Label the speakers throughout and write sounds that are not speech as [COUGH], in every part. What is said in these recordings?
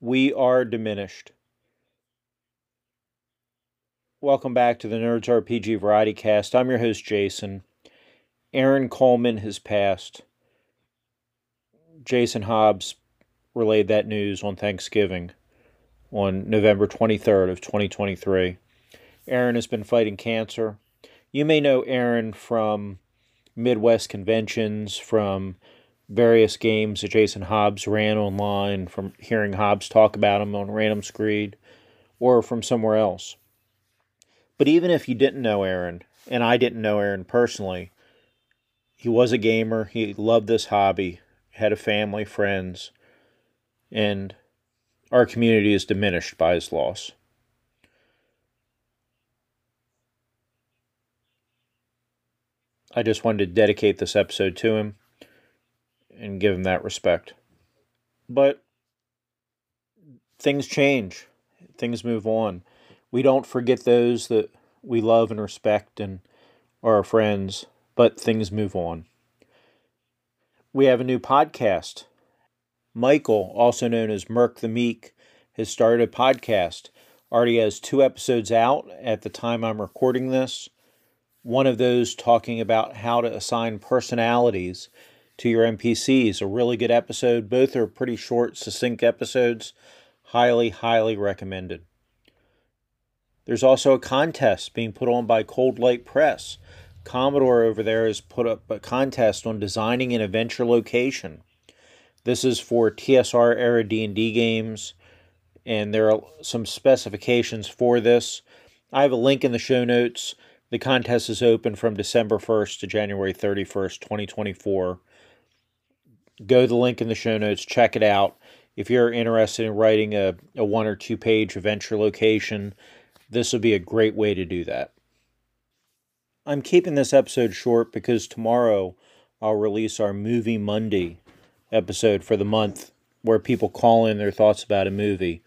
Speaker 1: We are diminished. Welcome back to the Nerds RPG Variety Cast. I'm your host, Jason. Aaron Koelman has passed. Jason Hobbs relayed that news on Thanksgiving on November 23rd of 2023. Aaron has been fighting cancer. You may know Aaron from Midwest conventions, from various games that Jason Hobbs ran online, from hearing Hobbs talk about them on Random Screed, or from somewhere else. But even if you didn't know Aaron, and I didn't know Aaron personally, he was a gamer. He loved this hobby, had a family, friends, and our community is diminished by his loss. I just wanted to dedicate this episode to him and give him that respect. But things change, things move on. We don't forget those that we love and respect and are our friends, but things move on. We have a new podcast. Michael, also known as Mirke the Meek, has started a podcast. Already has two episodes out at the time I'm recording this. One of those talking about how to assign personalities to your NPCs. A really good episode. Both are pretty short, succinct episodes. Highly, highly recommended. There's also a contest being put on by Coldlight Press. Commodore over there has put up a contest on designing an adventure location. This is for TSR era D&D games and there are some specifications for this. I have a link in the show notes. The contest is open from December 1st to January 31st, 2024 go to the link in the show notes, check it out. If you're interested in writing a, a one or two page adventure location, this would be a great way to do that. I'm keeping this episode short because tomorrow I'll release our Movie Monday episode for the month where people call in their thoughts about a movie.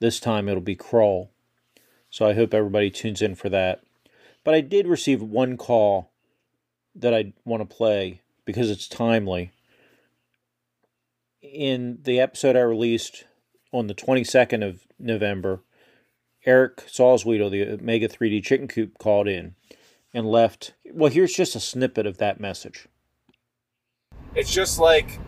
Speaker 1: This time it'll be Crawl. So I hope everybody tunes in for that. But I did receive one call that I want to play because it's timely in the episode I released on the 22nd of November, Eric Salzwedel, the Omega 3D Chicken Coop, called in and left. Well, here's just a snippet of that message.
Speaker 2: It's just like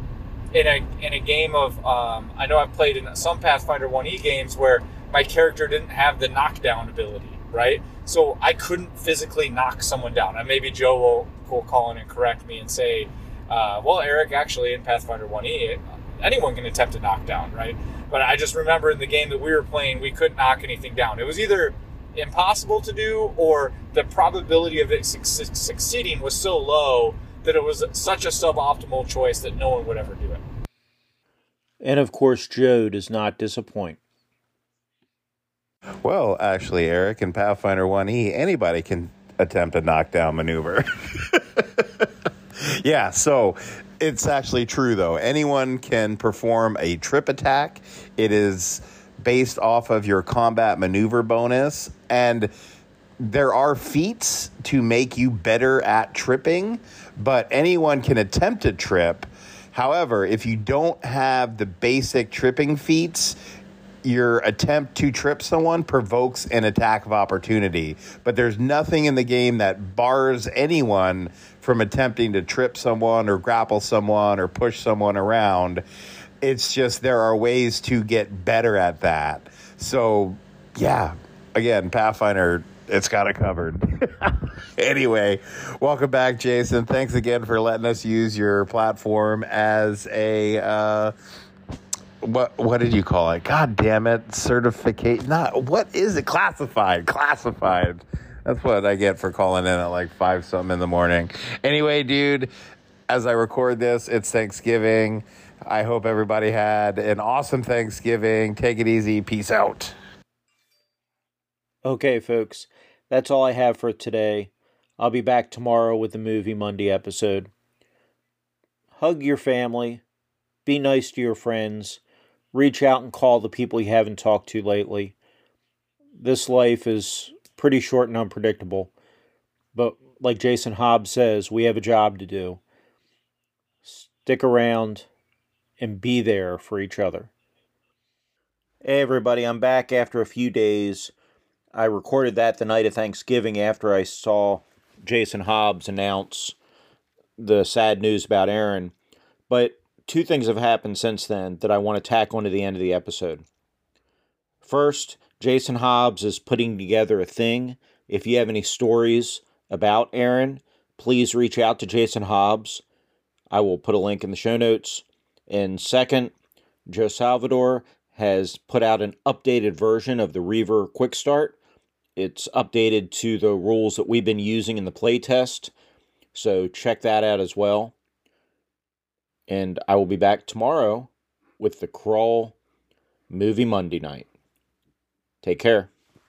Speaker 2: in a in a game of um, I know I've played in some Pathfinder 1E games where my character didn't have the knockdown ability, right? So I couldn't physically knock someone down. And maybe Joe will, will call in and correct me and say, uh, well, Eric, actually in Pathfinder 1E, anyone can attempt a knockdown, right? But I just remember in the game that we were playing, we couldn't knock anything down. It was either impossible to do or the probability of it su- succeeding was so low that it was such a suboptimal choice that no one would ever do it.
Speaker 1: And of course, Joe does not disappoint.
Speaker 3: Well, actually, Eric, in Pathfinder 1E, anybody can attempt a knockdown maneuver. [LAUGHS] [LAUGHS] yeah, so it's actually true, though. Anyone can perform a trip attack. It is based off of your combat maneuver bonus. And there are feats to make you better at tripping, but anyone can attempt a trip. However, if you don't have the basic tripping feats, your attempt to trip someone provokes an attack of opportunity. But there's nothing in the game that bars anyone from attempting to trip someone or grapple someone or push someone around. It's just there are ways to get better at that. So, yeah, again, Pathfinder, it's got it covered. [LAUGHS] anyway, welcome back, Jason. Thanks again for letting us use your platform as a. Uh, what what did you call it? God damn it, certificate. Not what is it? Classified, classified. That's what I get for calling in at like five something in the morning. Anyway, dude, as I record this, it's Thanksgiving. I hope everybody had an awesome Thanksgiving. Take it easy. Peace out.
Speaker 1: Okay, folks, that's all I have for today. I'll be back tomorrow with the Movie Monday episode. Hug your family, be nice to your friends, reach out and call the people you haven't talked to lately. This life is pretty short and unpredictable. But like Jason Hobbs says, we have a job to do. Stick around and be there for each other. Hey, everybody, I'm back after a few days. I recorded that the night of Thanksgiving after I saw Jason Hobbs announce the sad news about Aaron. But two things have happened since then that I want to tack onto the end of the episode. First, Jason Hobbs is putting together a thing. If you have any stories about Aaron, please reach out to Jason Hobbs. I will put a link in the show notes. And second, Joe Salvador has put out an updated version of the Reaver Quick Start. It's updated to the rules that we've been using in the playtest, so check that out as well. And I will be back tomorrow with the Crawl movie Monday night. Take care.